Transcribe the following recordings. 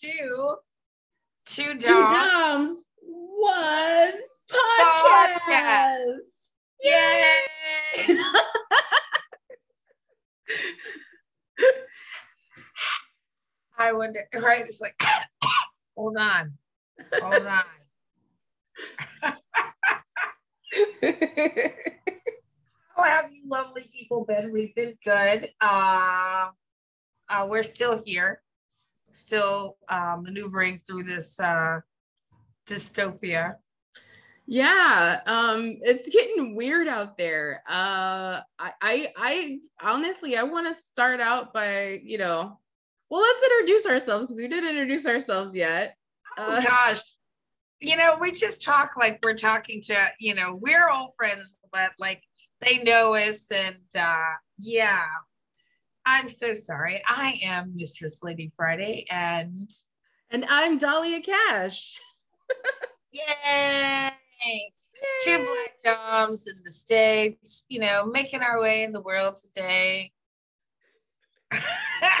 to Two Doms. Two Doms, one podcast. podcast. Yay! I wonder, right? It's like, hold on, hold on. How have you lovely people been? We've been good. Uh, uh, we're still here, still uh, maneuvering through this uh, dystopia. Yeah, um, it's getting weird out there. Uh, I, I, I honestly, I want to start out by, you know, well, let's introduce ourselves because we didn't introduce ourselves yet. Uh, oh gosh, you know, we just talk like we're talking to, you know, we're old friends, but like they know us, and uh, yeah, I'm so sorry. I am Mistress Lady Friday, and and I'm Dahlia Cash. Yay! Yay! Two black doms in the states, you know, making our way in the world today.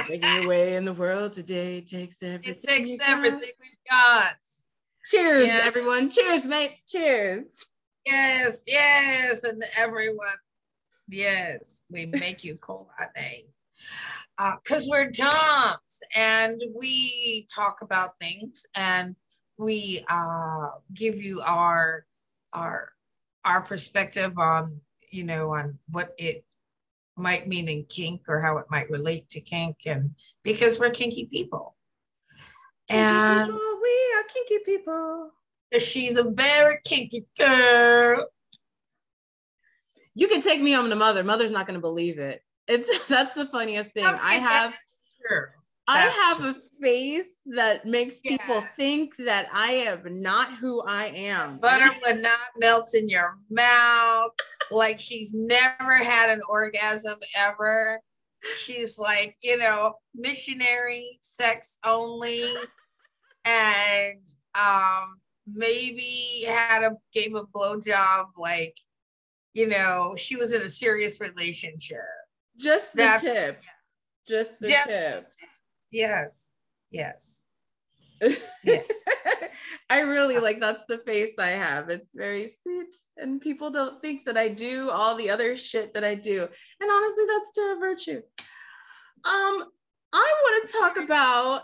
making your way in the world today takes everything. It takes everything we've got. Cheers, yeah. everyone. Cheers, mates. Cheers. Yes, yes, and everyone. Yes, we make you call our name because uh, we're doms and we talk about things and we uh, give you our our our perspective on you know on what it might mean in kink or how it might relate to kink and because we're kinky people. Kinky and people, we are kinky people. She's a very kinky girl. You can take me home to mother. Mother's not going to believe it it's that's the funniest thing. Okay, I have sure. I have true. a face that makes yeah. people think that I am not who I am. Butter would not melt in your mouth. like she's never had an orgasm ever. She's like, you know, missionary sex only. and um maybe had a gave a blowjob like, you know, she was in a serious relationship just the That's, tip. Just the just, tip. Yes. Yes. Yeah. I really like that's the face I have. It's very sweet. And people don't think that I do all the other shit that I do. And honestly, that's to a virtue. Um, I want to talk about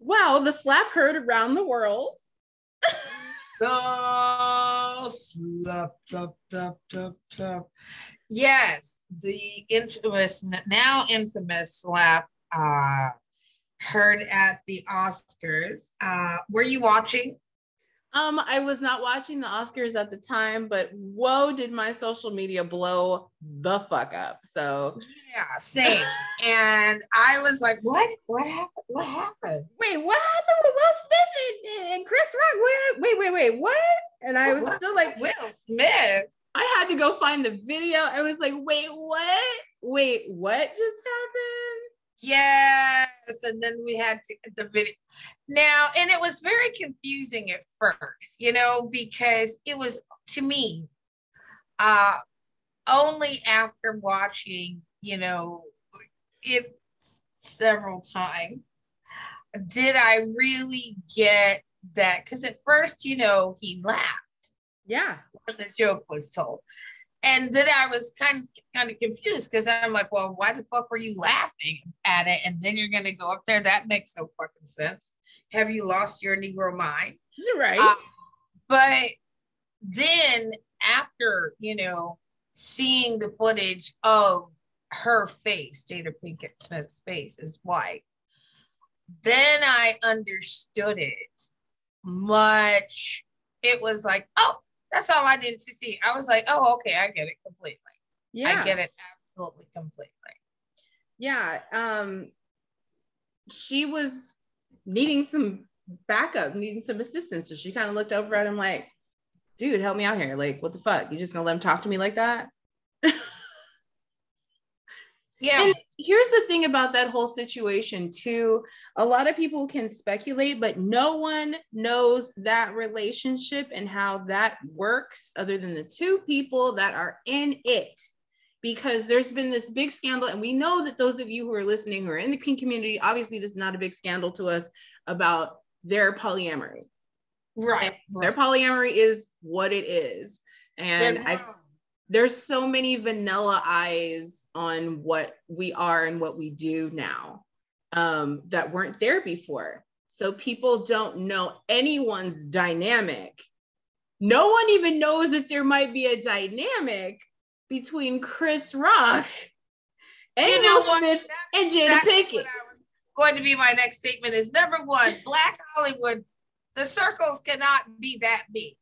wow, the slap heard around the world. The slap, tap, tap, tap. Yes, the infamous, now infamous slap uh, heard at the Oscars. Uh, were you watching? Um, I was not watching the Oscars at the time, but whoa, did my social media blow the fuck up. So yeah, same. and I was like, what? What happened? What happened? Wait, what happened with Will Smith and, and Chris Rock? Where? Wait, wait, wait, what? And I was what? still like, Will Smith. I had to go find the video. I was like, wait, what? Wait, what just happened? Yes. And then we had to, the video. Now, and it was very confusing at first, you know, because it was to me, uh, only after watching, you know, it several times did I really get that. Because at first, you know, he laughed. Yeah. When the joke was told and then I was kind of, kind of confused because I'm like, well, why the fuck were you laughing at it? And then you're going to go up there. That makes no fucking sense. Have you lost your Negro mind? You're right. Uh, but then after, you know, seeing the footage of her face, Jada Pinkett Smith's face is white, then I understood it much. It was like, oh, that's all I needed to see. I was like, oh, okay, I get it completely. Yeah. I get it absolutely completely. Yeah. Um, she was needing some backup, needing some assistance. So she kind of looked over at him like, dude, help me out here. Like, what the fuck? You just gonna let him talk to me like that? Yeah. And here's the thing about that whole situation, too. A lot of people can speculate, but no one knows that relationship and how that works other than the two people that are in it. because there's been this big scandal, and we know that those of you who are listening who are in the kink community, obviously, this is not a big scandal to us about their polyamory. Right. Their polyamory is what it is. And I there's so many vanilla eyes on what we are and what we do now um, that weren't there before. So people don't know anyone's dynamic. No one even knows that there might be a dynamic between Chris Rock and you know Smith and Jada Pinkett. Going to be my next statement is number one, Black Hollywood, the circles cannot be that big.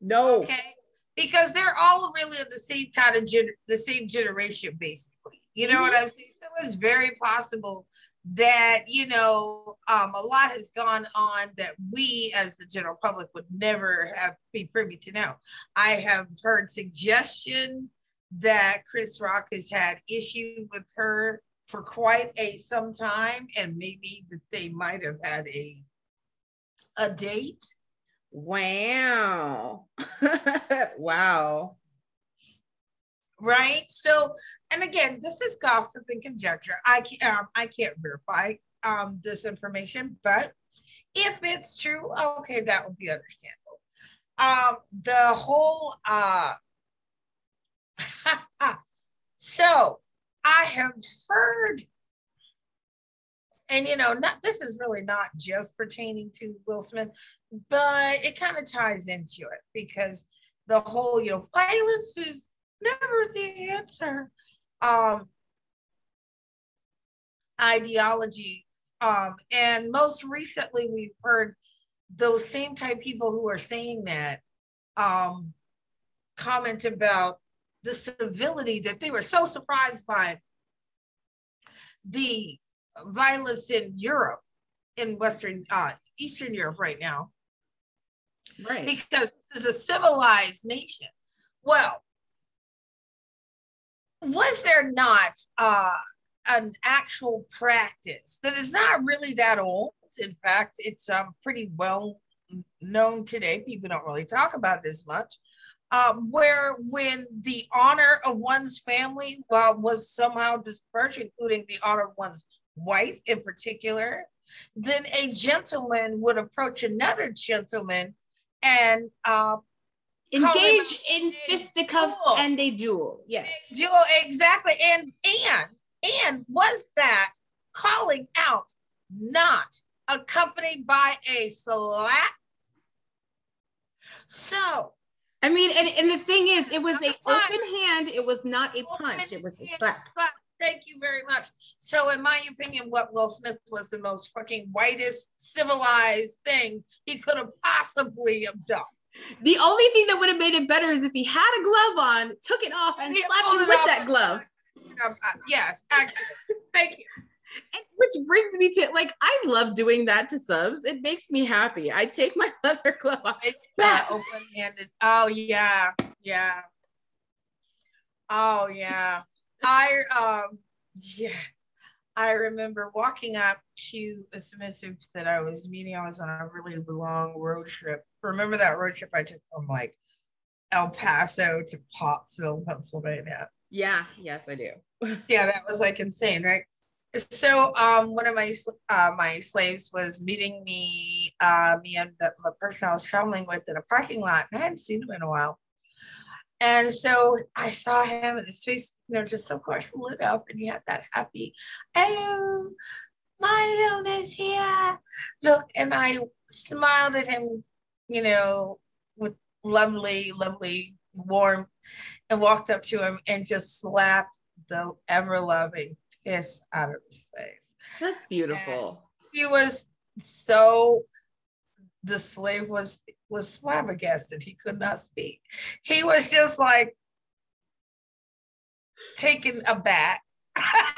No. Okay because they're all really of the same kind of gen- the same generation, basically. You know mm-hmm. what I'm saying? So it's very possible that you know um, a lot has gone on that we as the general public would never have be privy to know. I have heard suggestion that Chris Rock has had issue with her for quite a some time, and maybe that they might have had a a date Wow. wow. Right. So, and again, this is gossip and conjecture. I can't, um, I can't verify um, this information, but if it's true, okay, that would be understandable. Um, the whole, uh, so I have heard, and you know, not this is really not just pertaining to Will Smith, but it kind of ties into it because the whole, you know, violence is never the answer. Um, ideology. Um, and most recently, we've heard those same type people who are saying that um, comment about the civility that they were so surprised by the violence in Europe, in Western, uh, Eastern Europe right now, Right. Because this is a civilized nation. Well, was there not uh, an actual practice that is not really that old? In fact, it's um, pretty well known today. People don't really talk about it as much. Um, where when the honor of one's family uh, was somehow dispersed, including the honor of one's wife in particular, then a gentleman would approach another gentleman and uh, engage in fisticuffs duel. and a duel. Yes, duel exactly. And and and was that calling out not accompanied by a slap? So. I mean, and, and the thing is, it was an open hand. It was not a punch. It was a slap. slap. Thank you very much. So, in my opinion, what Will Smith was the most fucking whitest, civilized thing he could have possibly have done. The only thing that would have made it better is if he had a glove on, took it off, and, and slapped him with that glove. Yes, excellent. Thank you. And which brings me to like I love doing that to subs. It makes me happy. I take my leather glove off. Open handed. Oh yeah, yeah. Oh yeah. I um yeah, I remember walking up to a submissive that I was meeting. I was on a really long road trip. Remember that road trip I took from like El Paso to Pottsville, Pennsylvania? Yeah, yes, I do. yeah, that was like insane, right? So um, one of my uh, my slaves was meeting me, uh, me and the, the person I was traveling with in a parking lot, and I hadn't seen him in a while. And so I saw him and his face, you know, just of course lit up and he had that happy, oh, my Luna's here. Look, and I smiled at him, you know, with lovely, lovely warmth and walked up to him and just slapped the ever loving piss out of his face. That's beautiful. And he was so the slave was was flabbergasted. He could not speak. He was just like taken aback. that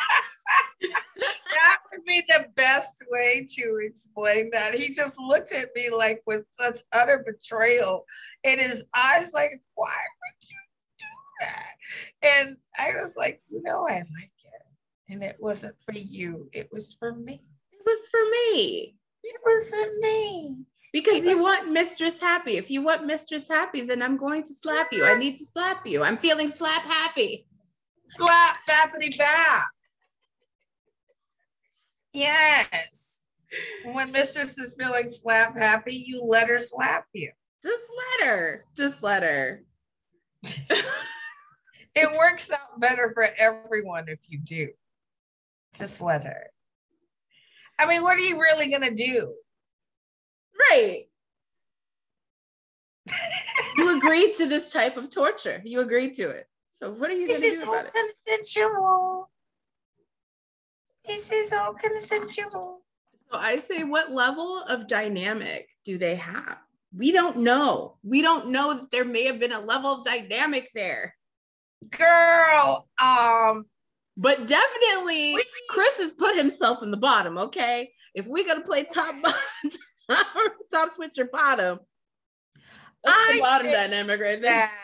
would be the best way to explain that. He just looked at me like with such utter betrayal in his eyes, like, why would you do that? And I was like, you know, I like it. And it wasn't for you, it was for me. It was for me. It was for me. Because you want mistress happy. If you want mistress happy, then I'm going to slap you. I need to slap you. I'm feeling slap happy. slap Bappity Bap. Yes. When mistress is feeling slap happy, you let her slap you. Just let her. Just let her. it works out better for everyone if you do. Just let her. I mean, what are you really gonna do? Right. you agreed to this type of torture. You agreed to it. So what are you going to do about it? This is all consensual. This is all consensual. So I say, what level of dynamic do they have? We don't know. We don't know that there may have been a level of dynamic there. Girl, um, but definitely Chris has put himself in the bottom, okay? If we're gonna play top top switch or bottom, that's I the bottom dynamic right there. That,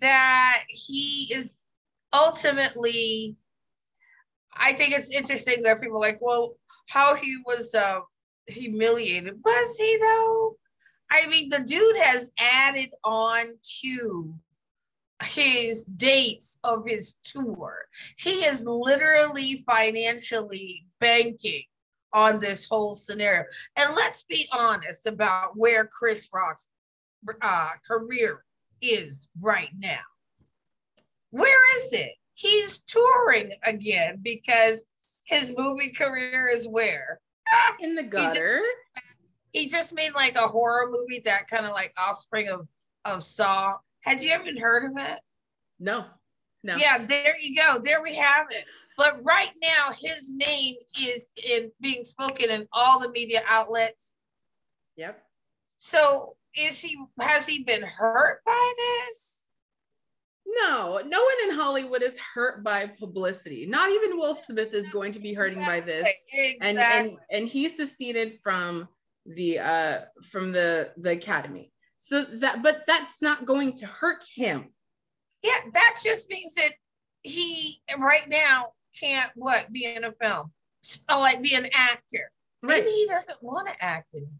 that he is ultimately I think it's interesting that people are like, well, how he was uh, humiliated. Was he though? I mean, the dude has added on to his dates of his tour. He is literally financially banking on this whole scenario. And let's be honest about where Chris Rock's uh, career is right now. Where is it? He's touring again because his movie career is where? In the gutter. He just, he just made like a horror movie that kind of like offspring of, of Saw had you ever heard of it? No. No. Yeah, there you go. There we have it. But right now, his name is in being spoken in all the media outlets. Yep. So is he has he been hurt by this? No, no one in Hollywood is hurt by publicity. Not even Will Smith is going to be hurting exactly. by this. Exactly. And and and he seceded from the uh from the the academy. So that, but that's not going to hurt him. Yeah, that just means that he right now can't what be in a film, so like be an actor. Right. Maybe he doesn't want to act anymore.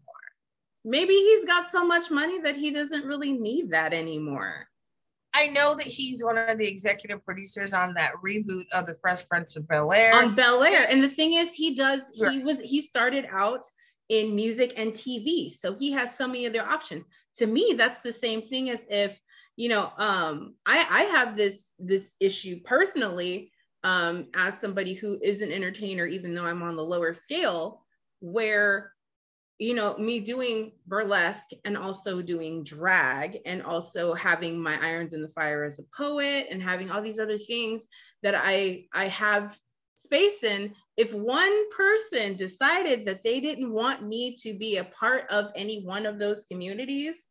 Maybe he's got so much money that he doesn't really need that anymore. I know that he's one of the executive producers on that reboot of the Fresh Prince of Bel Air. On Bel Air, and the thing is, he does. He was he started out in music and TV. So he has so many other options. To me, that's the same thing as if, you know, um, I, I have this this issue personally um, as somebody who is an entertainer, even though I'm on the lower scale, where you know me doing burlesque and also doing drag and also having my irons in the fire as a poet and having all these other things that i i have space in if one person decided that they didn't want me to be a part of any one of those communities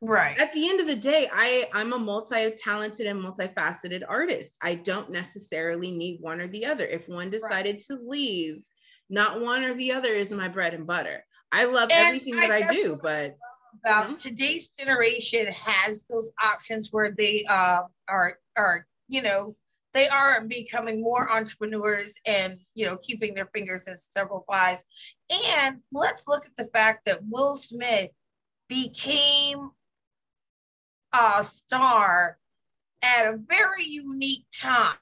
right. At the end of the day i i'm a multi-talented and multifaceted artist. I don't necessarily need one or the other. If one decided right. to leave not one or the other is my bread and butter. I love and everything that i, do but about mm-hmm. today's generation has those options where they uh, are are you know they are becoming more entrepreneurs and you know keeping their fingers in several pies. And let's look at the fact that will smith became a star at a very unique time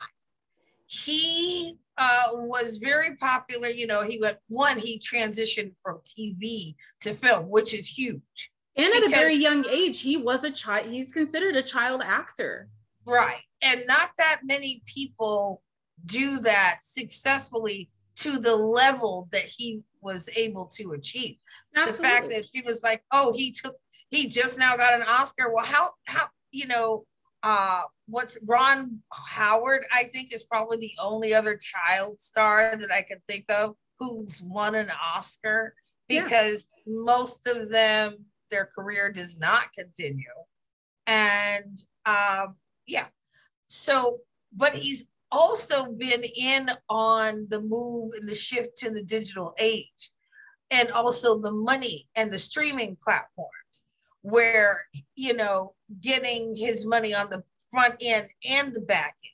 he uh, was very popular you know he went one he transitioned from tv to film which is huge and at a very young age he was a child he's considered a child actor right and not that many people do that successfully to the level that he was able to achieve. Absolutely. The fact that she was like, oh, he took, he just now got an Oscar. Well, how, how, you know, uh, what's Ron Howard, I think, is probably the only other child star that I can think of who's won an Oscar because yeah. most of them, their career does not continue. And um, yeah, so, but he's also been in on the move and the shift to the digital age and also the money and the streaming platforms where, you know, getting his money on the front end and the back end.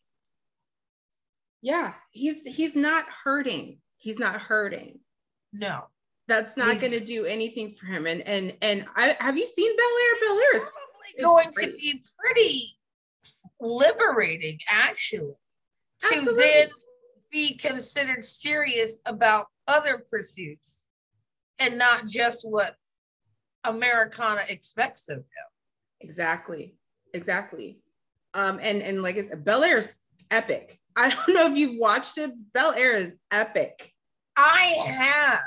Yeah, he's he's not hurting. He's not hurting. No. That's not going to do anything for him. And and and I have you seen Bel Air? Bel Air is going to be pretty liberating, actually. Absolutely. to then be considered serious about other pursuits and not just what Americana expects of them. Exactly. Exactly. Um, and and like I said, Bel Air's epic. I don't know if you've watched it. Bel Air is epic. I have.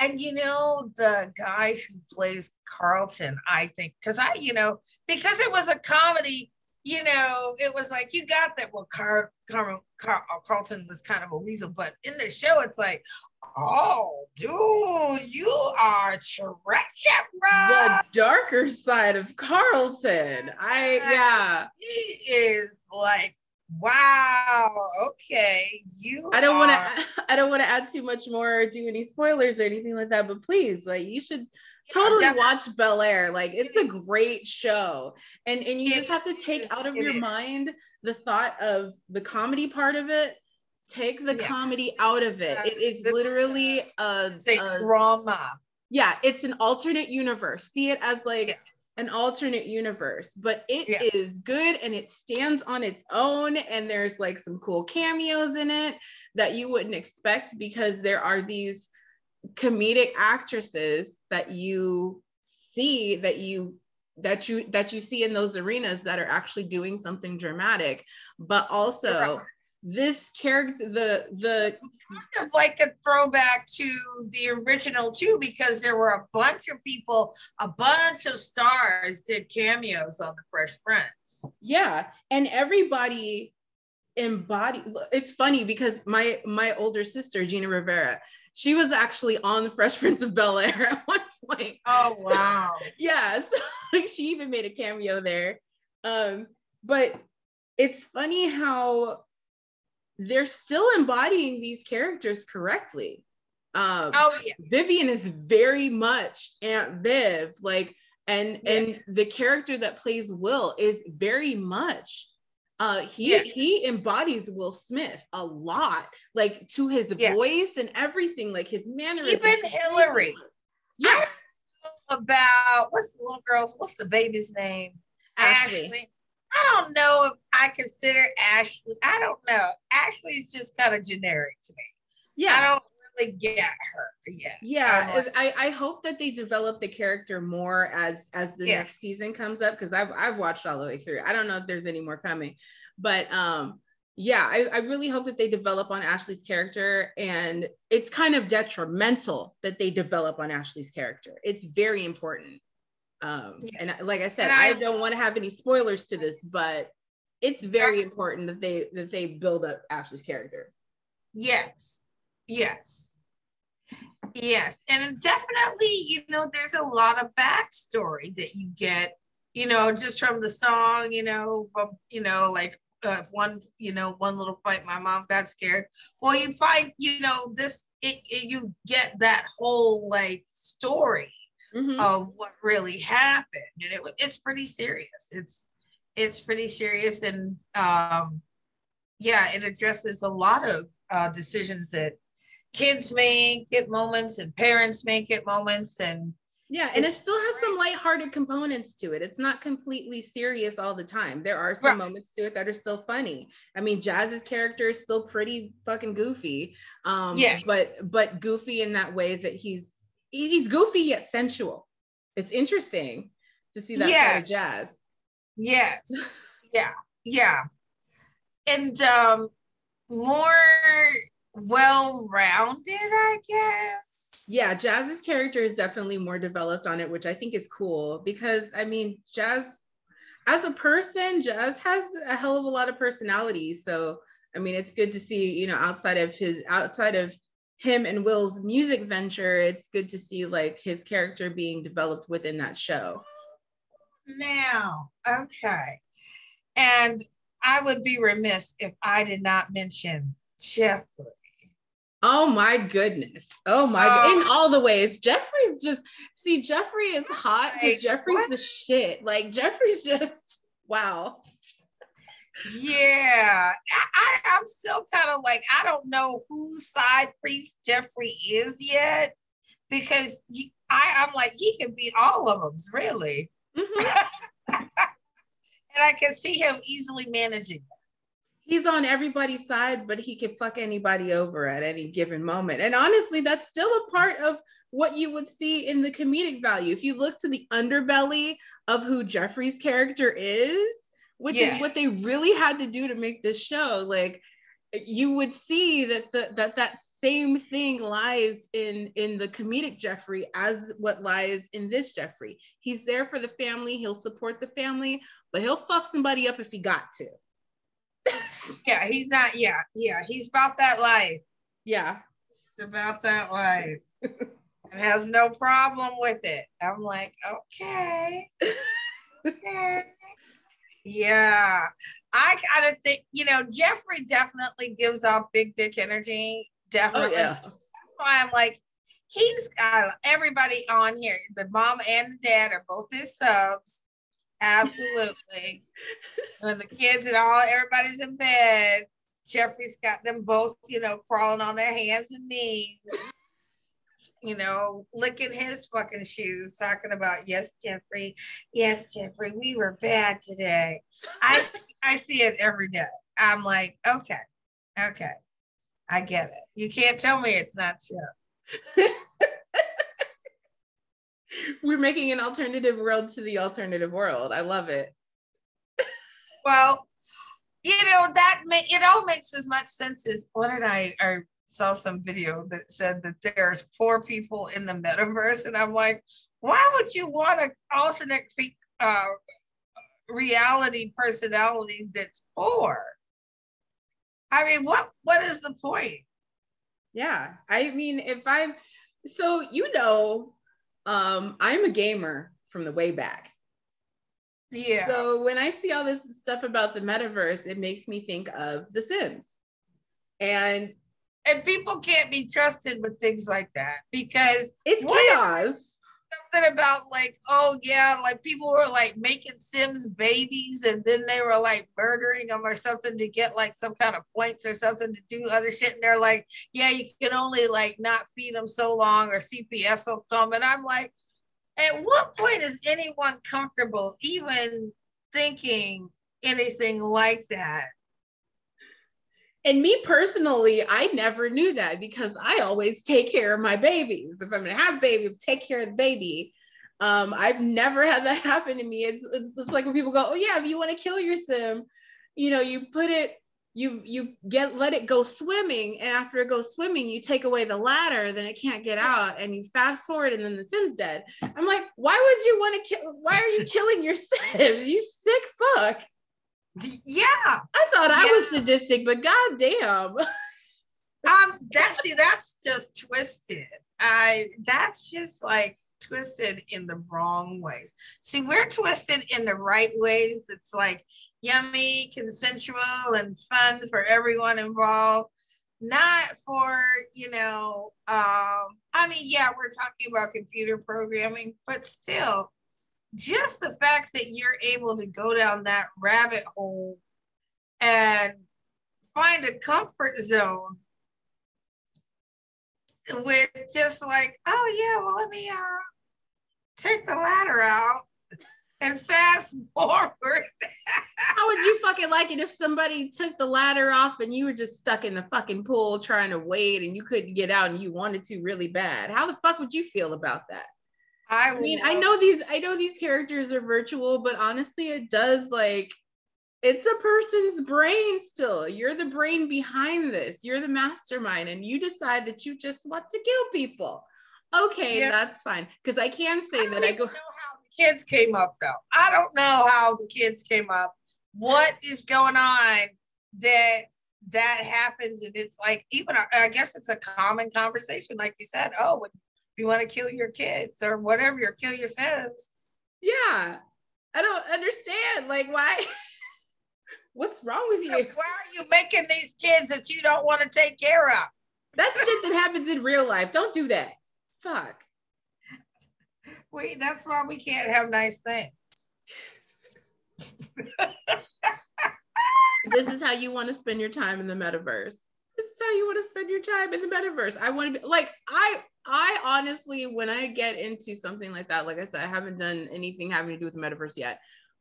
And you know, the guy who plays Carlton, I think, because I, you know, because it was a comedy, you know, it was like you got that. Well, Car- Car- Car- Carlton was kind of a weasel, but in the show, it's like, oh, dude, you are treacherous. The darker side of Carlton. I yeah. He is like Wow. Okay. You. I don't want to. I don't want to add too much more or do any spoilers or anything like that. But please, like, you should totally watch Bel Air. Like, it's a great show, and and you just have to take out of your mind the thought of the comedy part of it. Take the yeah. comedy out of it. It is literally a, a drama. Yeah, it's an alternate universe. See it as like. Yeah an alternate universe, but it yeah. is good and it stands on its own. And there's like some cool cameos in it that you wouldn't expect because there are these comedic actresses that you see that you that you that you see in those arenas that are actually doing something dramatic but also this character the the kind of like a throwback to the original too because there were a bunch of people a bunch of stars did cameos on the fresh prince. Yeah and everybody embodied it's funny because my my older sister gina rivera she was actually on the fresh prince of bel air at one point. Oh wow. Yeah so like she even made a cameo there. Um but it's funny how they're still embodying these characters correctly. Um, oh yeah, Vivian is very much Aunt Viv, like, and yeah. and the character that plays Will is very much. Uh, he yeah. he embodies Will Smith a lot, like to his yeah. voice and everything, like his mannerisms. Even Hillary. Yeah. About what's the little girl's? What's the baby's name? Ashley. Ashley. I don't know if I consider Ashley. I don't know. Ashley's just kind of generic to me. Yeah. I don't really get her yet. Yeah. I, I, I hope that they develop the character more as as the yeah. next season comes up because I've I've watched all the way through. I don't know if there's any more coming. But um yeah, I, I really hope that they develop on Ashley's character. And it's kind of detrimental that they develop on Ashley's character. It's very important. Um, yeah. And like I said, I, I, don't want to have any spoilers to this, but it's very important that they that they build up Ashley's character. Yes, yes, yes, and definitely, you know, there's a lot of backstory that you get, you know, just from the song, you know, from you know, like uh, one, you know, one little fight, my mom got scared. Well, you find, you know, this, it, it you get that whole like story mm-hmm. of what really happened, and it, it's pretty serious. It's it's pretty serious, and um, yeah, it addresses a lot of uh, decisions that kids make at moments, and parents make at moments, and yeah, and it still has some lighthearted components to it. It's not completely serious all the time. There are some right. moments to it that are still funny. I mean, Jazz's character is still pretty fucking goofy. Um, yeah. But but goofy in that way that he's he's goofy yet sensual. It's interesting to see that yeah. side of jazz. Yes. yeah. Yeah. And um more well-rounded, I guess. Yeah, Jazz's character is definitely more developed on it, which I think is cool because I mean, Jazz as a person, Jazz has a hell of a lot of personality. So I mean, it's good to see, you know, outside of his outside of him and Will's music venture, it's good to see like his character being developed within that show. Now, okay. And I would be remiss if I did not mention Geoffrey. Oh my goodness. Oh my uh, in all the ways. Geoffrey's just see Geoffrey is hot because Geoffrey's what? the shit. Like Geoffrey's just wow. Yeah, I, I'm still kind of like, I don't know whose side Priest Geoffrey is yet because he, I, I'm like, he can beat all of them, really. Mm-hmm. and I can see him easily managing he's on everybody's side, but he can fuck anybody over at any given moment. And honestly, that's still a part of what you would see in the comedic value. If you look to the underbelly of who Geoffrey's character is, which yeah. is what they really had to do to make this show, like you would see that the, that that same thing lies in in the comedic Geoffrey as what lies in this Geoffrey. He's there for the family. He'll support the family, but he'll fuck somebody up if he got to. yeah, he's not. Yeah, yeah, he's about that life. Yeah, it's about that life. and has no problem with it. I'm like, okay, okay. Yeah. I kind of think, you know, Geoffrey definitely gives off big dick energy. Oh, definitely. Oh, yeah. That's why I'm like, he's got everybody on here. The mom and the dad are both his subs. Absolutely. when the kids and all, everybody's in bed. Geoffrey's got them both, you know, crawling on their hands and knees, you know, licking his fucking shoes, talking about, yes, Geoffrey, yes, Geoffrey, we were bad today. I, I see it every day. I'm like, okay, okay, I get it. You can't tell me it's not true. We're making an alternative world to the alternative world. I love it. well, you know that may, it all makes as much sense as what did I I saw some video that said that there's poor people in the metaverse, and I'm like, why would you want an alternate uh, reality personality that's poor? I mean, what what is the point? Yeah, I mean, if I'm so you know um, I'm a gamer from the way back. Yeah. So when I see all this stuff about the metaverse, it makes me think of The Sims. And and people can't be trusted with things like that because it's chaos something about like, oh yeah, like people were like making Sims babies and then they were like murdering them or something to get like some kind of points or something to do other shit. And they're like, yeah, you can only like not feed them so long or CPS will come. And I'm like, at what point is anyone comfortable even thinking anything like that? And me personally, I never knew that because I always take care of my babies. If I'm gonna have a baby, take care of the baby. Um, I've never had that happen to me. It's, it's, it's like when people go, oh yeah, if you want to kill your sim, you know, you put it, you you get let it go swimming, and after it goes swimming, you take away the ladder, then it can't get out, and you fast forward, and then the sim's dead. I'm like, why would you want to kill? Why are you killing your sims? You sick fuck. Yeah. I thought yeah. I was sadistic, but goddamn. um, that's see, that's just twisted. I that's just like twisted in the wrong ways. See, we're twisted in the right ways. That's like yummy, consensual, and fun for everyone involved. Not for, you know, um, I mean, yeah, we're talking about computer programming, but still, just the fact that you're able to go down that rabbit hole and find a comfort zone with just like, oh yeah, well let me uh take the ladder out and fast forward. How would you fucking like it if somebody took the ladder off and you were just stuck in the fucking pool trying to wade and you couldn't get out and you wanted to really bad? How the fuck would you feel about that? I, I mean, I know these I know these characters are virtual, but honestly, it does like it's a person's brain still. You're the brain behind this. You're the mastermind, and you decide that you just want to kill people. Okay, yeah. that's fine. Because I can say I that I go. Know how the kids came up though. I don't know how the kids came up. What is going on that that happens? And it's like even I guess it's a common conversation, like you said. Oh, when you want to kill your kids or whatever, or kill yourselves. Yeah. I don't understand. Like, why? What's wrong with you? Why are you making these kids that you don't want to take care of? That's shit that happens in real life. Don't do that. Fuck. We that's why we can't have nice things. this is how you want to spend your time in the metaverse. This is how you want to spend your time in the metaverse. I want to be like I I honestly, when I get into something like that, like I said, I haven't done anything having to do with the metaverse yet.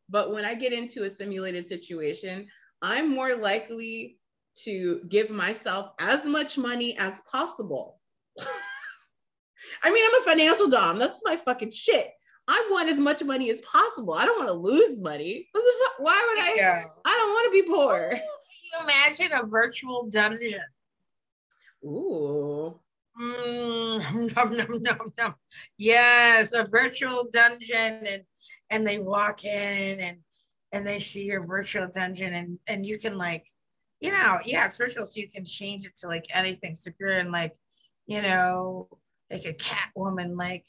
But when I get into a simulated situation, I'm more likely to give myself as much money as possible. I mean, I'm a financial dom. That's my fucking shit. I want as much money as possible. I don't want to lose money. Why would I? Yeah. I don't want to be poor. Can you imagine a virtual dungeon? Ooh. Mm, nom, nom, nom, nom. Yes, a virtual dungeon, and and they walk in and and they see your virtual dungeon, and and you can like, you know, yeah, it's virtual, so you can change it to like anything. So if you're in like, you know, like a Catwoman like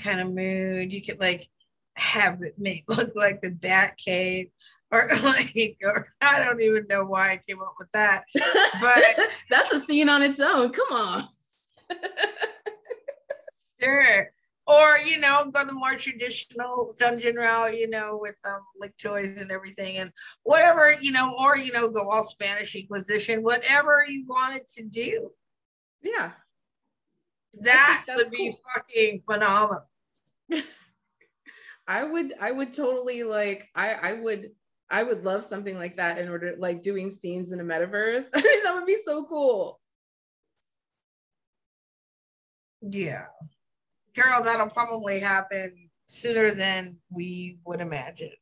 kind of mood, you could like have it make look like the Bat Cave or like or I don't even know why I came up with that. But that's a scene on its own. Come on. sure. Or, you know, go the more traditional dungeon route, you know, with um like toys and everything and whatever, you know, or you know, go all Spanish Inquisition, whatever you wanted to do. Yeah. That would be cool. fucking phenomenal. I would I would totally like I I would I would love something like that in order like doing scenes in a metaverse. That would be so cool. Yeah. Girl, that'll probably happen sooner than we would imagine.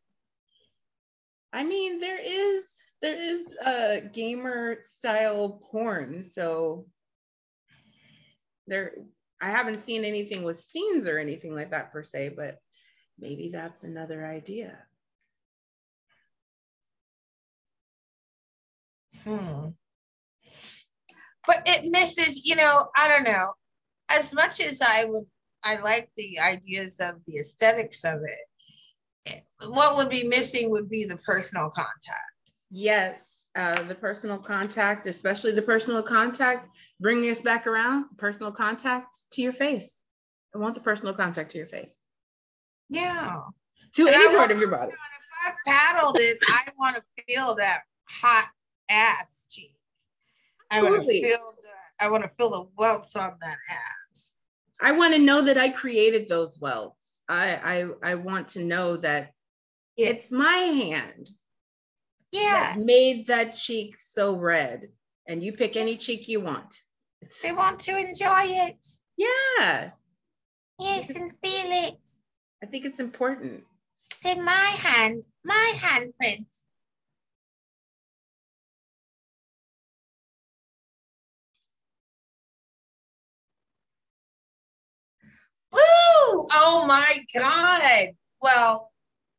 I mean, there is there is a gamer style porn, so there I haven't seen anything with scenes or anything like that per se, but maybe that's another idea. Hmm. But it misses, you know, I don't know. As much as I would, I like the ideas of the aesthetics of it. What would be missing would be the personal contact. Yes, uh, the personal contact, especially the personal contact, bringing us back around, personal contact to your face. I want the personal contact to your face. Yeah. To and any part of your body. if I paddled it, I want to feel that hot ass cheek. I want to feel the, I want to feel the welts on that ass. I want to know that I created those welts. I I, I want to know that it's my hand yeah. made that cheek so red and you pick any cheek you want. They want to enjoy it. Yeah. Yes and feel it. I think it's important. It's in my hand my handprint Oh my God. Well,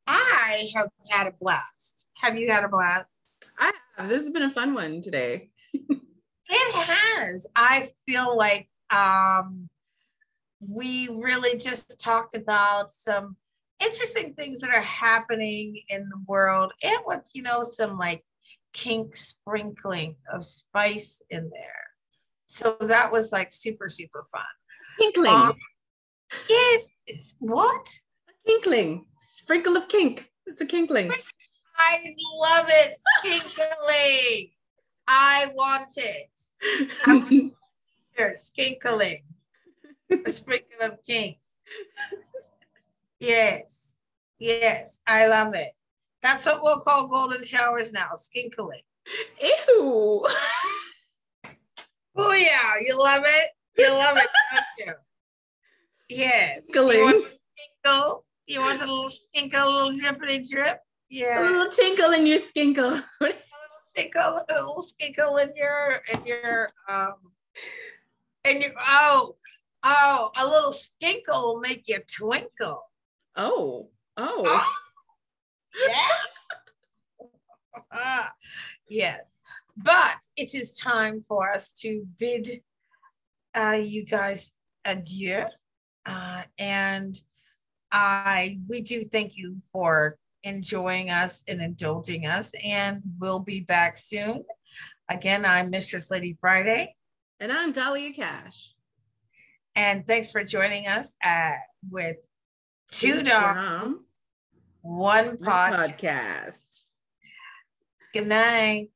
I have had a blast. Have you had a blast? I have. This has been a fun one today. it has. I feel like um, we really just talked about some interesting things that are happening in the world and with, you know, some like kink sprinkling of spice in there. So that was like super, super fun. Kinkling. Um, it is what? A kinkling, sprinkle of kink. It's a kinkling. I love it, skinkling. I want it. Here, skinkling. A sprinkle of kink. Yes, yes, I love it. That's what we'll call golden showers now, skinkling. Ew. Oh yeah, you love it. You love it, don't you? Yes. Skinkling. You want a skinkle? You want a little skinkle, a little drippity drip? Yeah. A little tinkle in your skinkle. a little tinkle, a little skinkle in your in your um and your oh oh a little skinkle will make you twinkle. Oh. Oh. oh. Yeah. yes. But it is time for us to bid uh, you guys adieu. Uh, and I we do thank you for enjoying us and indulging us, and we'll be back soon. Again, I'm Mistress Lady Friday. And I'm Dahlia Cash. And thanks for joining us at, with two, two doms, one, podcast. Good night.